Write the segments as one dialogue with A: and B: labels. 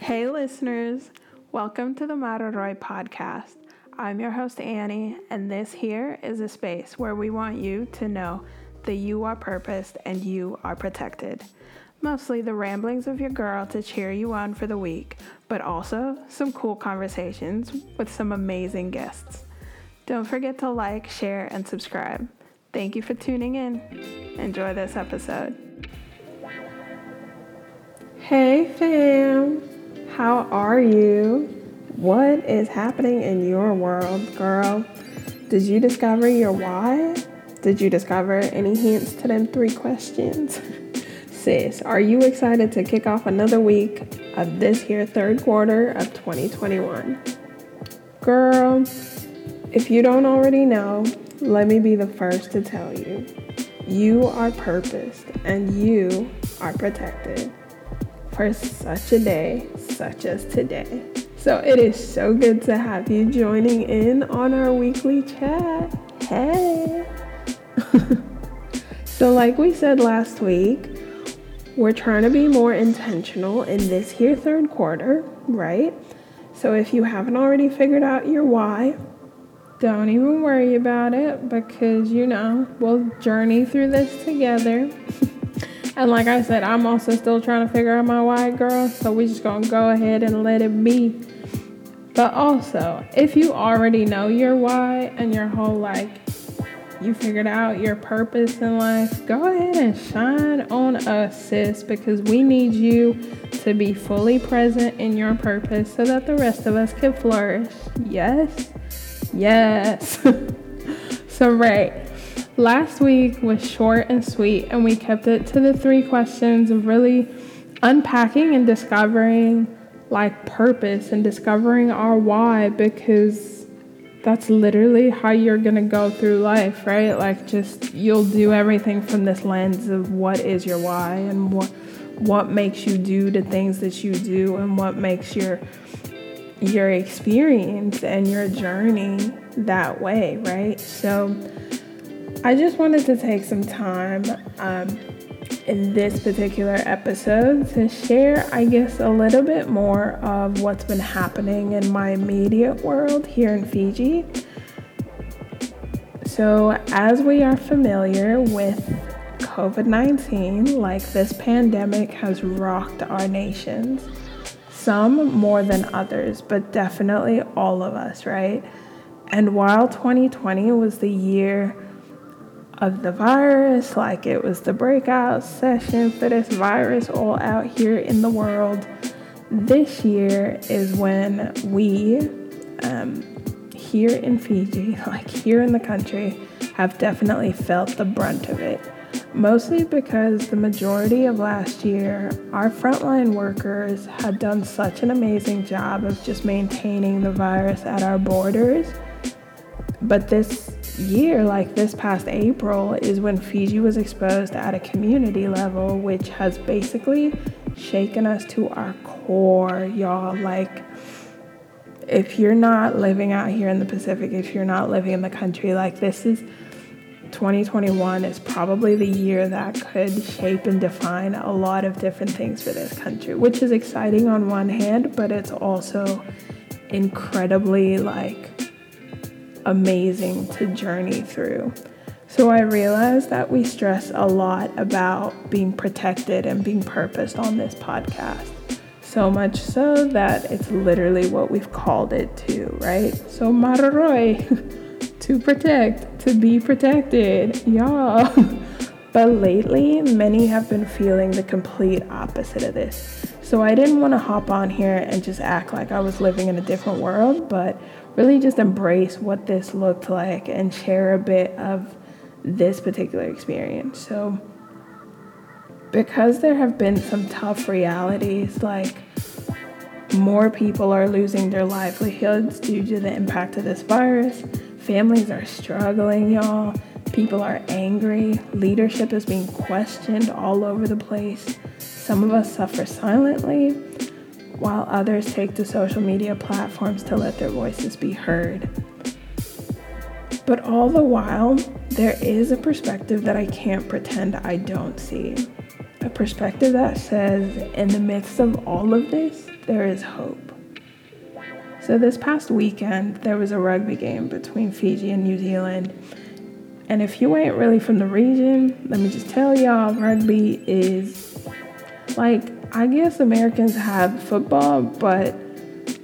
A: Hey, listeners, welcome to the Mararoy podcast. I'm your host, Annie, and this here is a space where we want you to know that you are purposed and you are protected. Mostly the ramblings of your girl to cheer you on for the week, but also some cool conversations with some amazing guests. Don't forget to like, share, and subscribe. Thank you for tuning in. Enjoy this episode. Hey, fam. How are you? What is happening in your world, girl? Did you discover your why? Did you discover any hints to them three questions? Sis, are you excited to kick off another week of this here third quarter of 2021? Girl, if you don't already know, let me be the first to tell you. You are purposed and you are protected for such a day such as today. So it is so good to have you joining in on our weekly chat. Hey! so, like we said last week, we're trying to be more intentional in this here third quarter, right? So, if you haven't already figured out your why, don't even worry about it because you know we'll journey through this together. And like I said, I'm also still trying to figure out my why, girl. So we just gonna go ahead and let it be. But also, if you already know your why and your whole like, you figured out your purpose in life, go ahead and shine on us, sis, because we need you to be fully present in your purpose so that the rest of us can flourish. Yes? Yes. so, right. Last week was short and sweet, and we kept it to the three questions of really unpacking and discovering like purpose and discovering our why because that's literally how you're gonna go through life, right? Like just you'll do everything from this lens of what is your why and what what makes you do the things that you do and what makes your your experience and your journey that way, right? So I just wanted to take some time um, in this particular episode to share, I guess, a little bit more of what's been happening in my immediate world here in Fiji. So, as we are familiar with COVID 19, like this pandemic has rocked our nations, some more than others, but definitely all of us, right? And while 2020 was the year of the virus, like it was the breakout session for this virus all out here in the world. This year is when we, um, here in Fiji, like here in the country, have definitely felt the brunt of it. Mostly because the majority of last year, our frontline workers had done such an amazing job of just maintaining the virus at our borders. But this year, like this past April, is when Fiji was exposed at a community level, which has basically shaken us to our core, y'all. Like, if you're not living out here in the Pacific, if you're not living in the country, like this is 2021 is probably the year that could shape and define a lot of different things for this country, which is exciting on one hand, but it's also incredibly like amazing to journey through. So I realized that we stress a lot about being protected and being purposed on this podcast. So much so that it's literally what we've called it to, right? So Mararoy, to protect, to be protected, y'all. but lately, many have been feeling the complete opposite of this. So I didn't want to hop on here and just act like I was living in a different world, but really just embrace what this looked like and share a bit of this particular experience. So, because there have been some tough realities, like more people are losing their livelihoods due to the impact of this virus, families are struggling, y'all. People are angry, leadership is being questioned all over the place. Some of us suffer silently, while others take to social media platforms to let their voices be heard. But all the while, there is a perspective that I can't pretend I don't see. A perspective that says, in the midst of all of this, there is hope. So, this past weekend, there was a rugby game between Fiji and New Zealand. And if you ain't really from the region, let me just tell y'all rugby is like, I guess Americans have football, but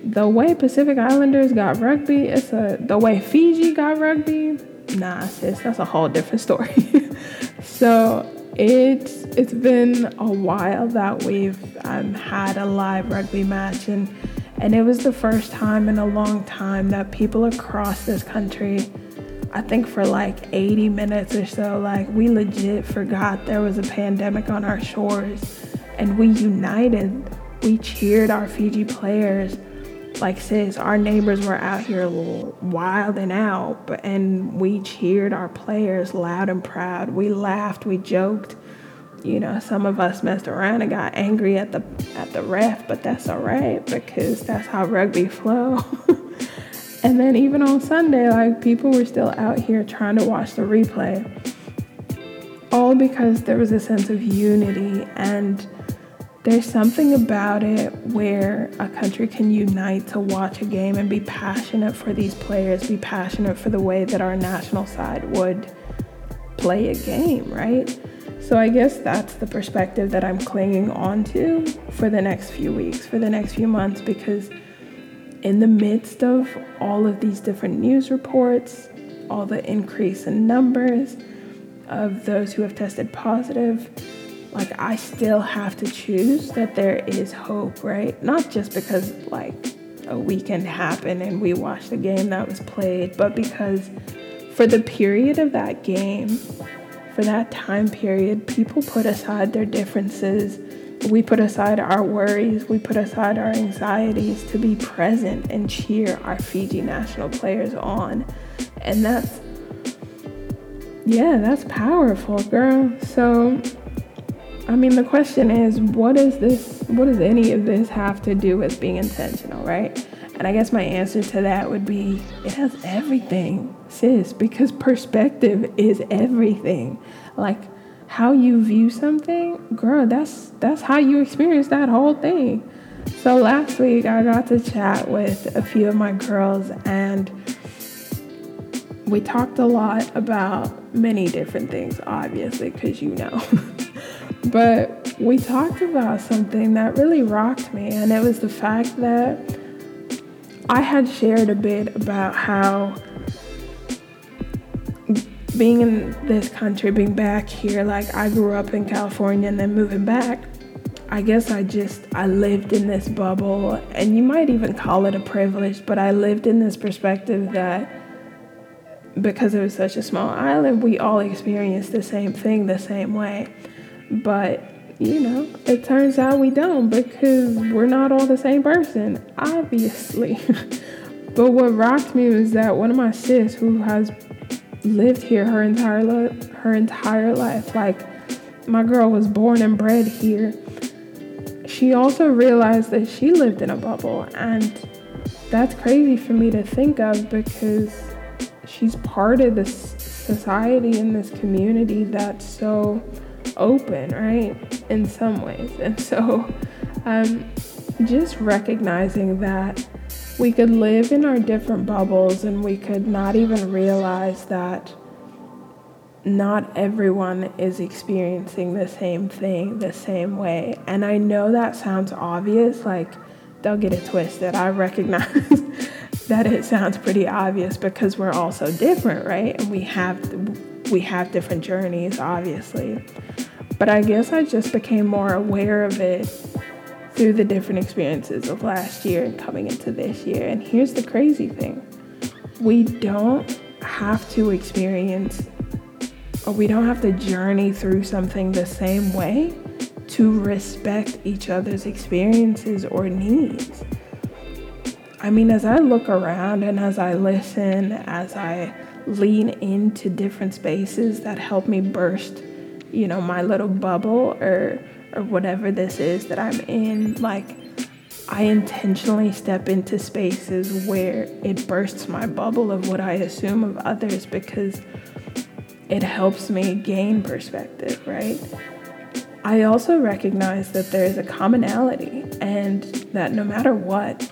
A: the way Pacific Islanders got rugby, it's a the way Fiji got rugby. Nah, sis, that's a whole different story. so it's it's been a while that we've um, had a live rugby match, and and it was the first time in a long time that people across this country, I think for like 80 minutes or so, like we legit forgot there was a pandemic on our shores, and we united. We cheered our Fiji players like sis, our neighbors were out here wilding out, but and we cheered our players loud and proud. We laughed, we joked. You know, some of us messed around and got angry at the at the ref, but that's all right because that's how rugby flow. and then even on Sunday, like people were still out here trying to watch the replay. All because there was a sense of unity and there's something about it where a country can unite to watch a game and be passionate for these players, be passionate for the way that our national side would play a game, right? So I guess that's the perspective that I'm clinging on to for the next few weeks, for the next few months, because in the midst of all of these different news reports, all the increase in numbers of those who have tested positive, like I still have to choose that there is hope, right? Not just because like a weekend happened and we watched the game that was played, but because for the period of that game, for that time period, people put aside their differences. We put aside our worries, we put aside our anxieties to be present and cheer our Fiji national players on. And that's, yeah, that's powerful, girl. So I mean, the question is, what is this? What does any of this have to do with being intentional, right? And I guess my answer to that would be it has everything, sis, because perspective is everything. Like how you view something, girl, that's that's how you experience that whole thing. So last week I got to chat with a few of my girls and we talked a lot about many different things, obviously, because you know. But we talked about something that really rocked me, and it was the fact that I had shared a bit about how being in this country, being back here, like I grew up in California and then moving back, I guess I just I lived in this bubble and you might even call it a privilege, but I lived in this perspective that because it was such a small island, we all experienced the same thing the same way. But, you know, it turns out we don't because we're not all the same person, obviously. but what rocked me was that one of my sis who has lived here her entire li- her entire life, like my girl was born and bred here. She also realized that she lived in a bubble and that's crazy for me to think of because she's part of this society in this community that's so open, right? In some ways. And so, um, just recognizing that we could live in our different bubbles and we could not even realize that not everyone is experiencing the same thing the same way. And I know that sounds obvious, like, don't get it twisted. I recognize that it sounds pretty obvious because we're all so different, right? And we have we have different journeys, obviously. But I guess I just became more aware of it through the different experiences of last year and coming into this year. And here's the crazy thing we don't have to experience or we don't have to journey through something the same way to respect each other's experiences or needs. I mean, as I look around and as I listen, as I lean into different spaces that help me burst you know, my little bubble or or whatever this is that I'm in, like I intentionally step into spaces where it bursts my bubble of what I assume of others because it helps me gain perspective, right? I also recognize that there is a commonality and that no matter what,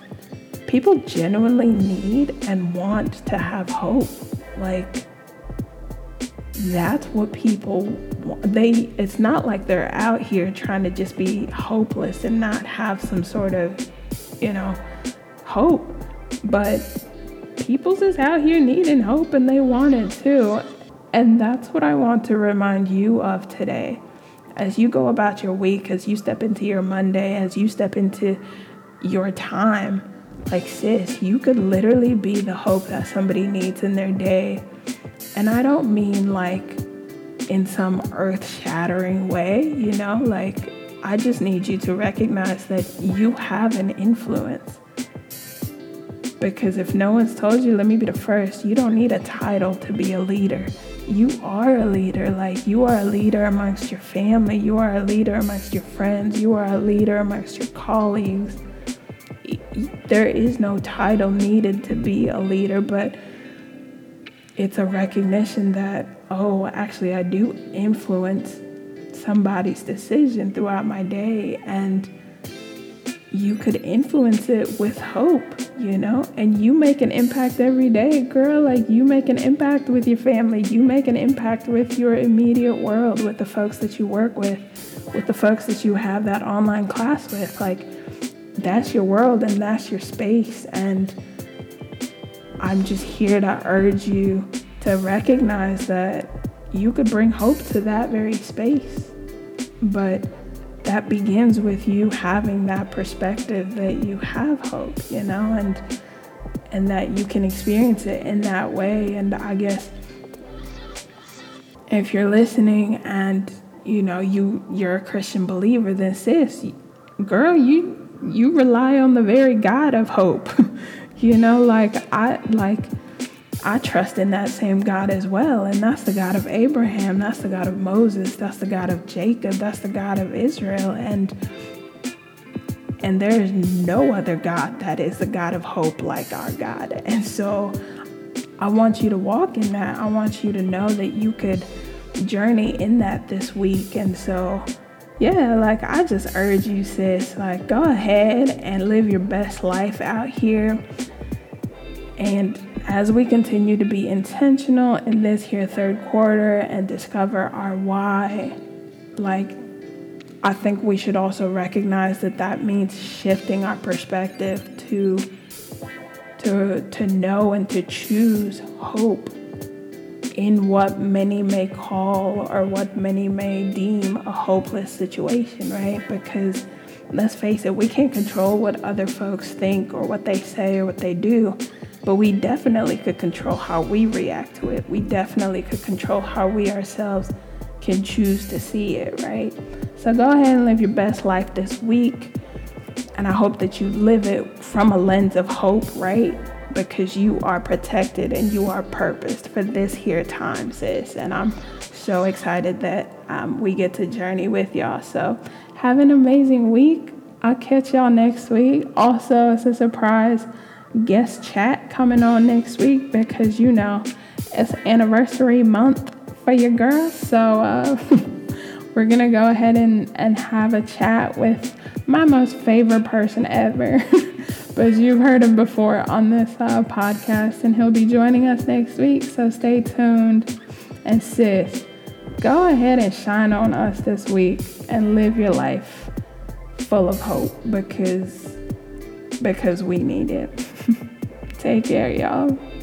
A: people genuinely need and want to have hope. Like, that's what people they it's not like they're out here trying to just be hopeless and not have some sort of you know hope. But people's is out here needing hope and they want it too. And that's what i want to remind you of today. As you go about your week as you step into your monday as you step into your time like sis you could literally be the hope that somebody needs in their day and I don't mean like in some earth shattering way, you know, like I just need you to recognize that you have an influence. Because if no one's told you, let me be the first, you don't need a title to be a leader. You are a leader. Like, you are a leader amongst your family. You are a leader amongst your friends. You are a leader amongst your colleagues. There is no title needed to be a leader, but it's a recognition that, oh, actually, I do influence somebody's decision throughout my day. And you could influence it with hope, you know? And you make an impact every day, girl. Like, you make an impact with your family, you make an impact with your immediate world, with the folks that you work with, with the folks that you have that online class with. Like, that's your world and that's your space. And I'm just here to urge you to recognize that you could bring hope to that very space. But that begins with you having that perspective that you have hope, you know, and and that you can experience it in that way. And I guess if you're listening and you know you you're a Christian believer, then sis, girl, you you rely on the very God of hope. You know, like I like I trust in that same God as well. And that's the God of Abraham, that's the God of Moses, that's the God of Jacob, that's the God of Israel. And and there is no other God that is the God of hope like our God. And so I want you to walk in that. I want you to know that you could journey in that this week. And so yeah, like I just urge you, sis, like go ahead and live your best life out here. And as we continue to be intentional in this here third quarter and discover our why, like I think we should also recognize that that means shifting our perspective to to to know and to choose hope in what many may call or what many may deem a hopeless situation, right? Because let's face it, we can't control what other folks think or what they say or what they do, but we definitely could control how we react to it. We definitely could control how we ourselves can choose to see it, right? So go ahead and live your best life this week. And I hope that you live it from a lens of hope, right? because you are protected and you are purposed for this here time, sis. And I'm so excited that um, we get to journey with y'all. So have an amazing week. I'll catch y'all next week. Also, it's a surprise guest chat coming on next week because you know it's anniversary month for your girl. So uh, we're gonna go ahead and, and have a chat with my most favorite person ever. but you've heard him before on this uh, podcast, and he'll be joining us next week. So stay tuned. And sis, go ahead and shine on us this week and live your life full of hope because because we need it. Take care, y'all.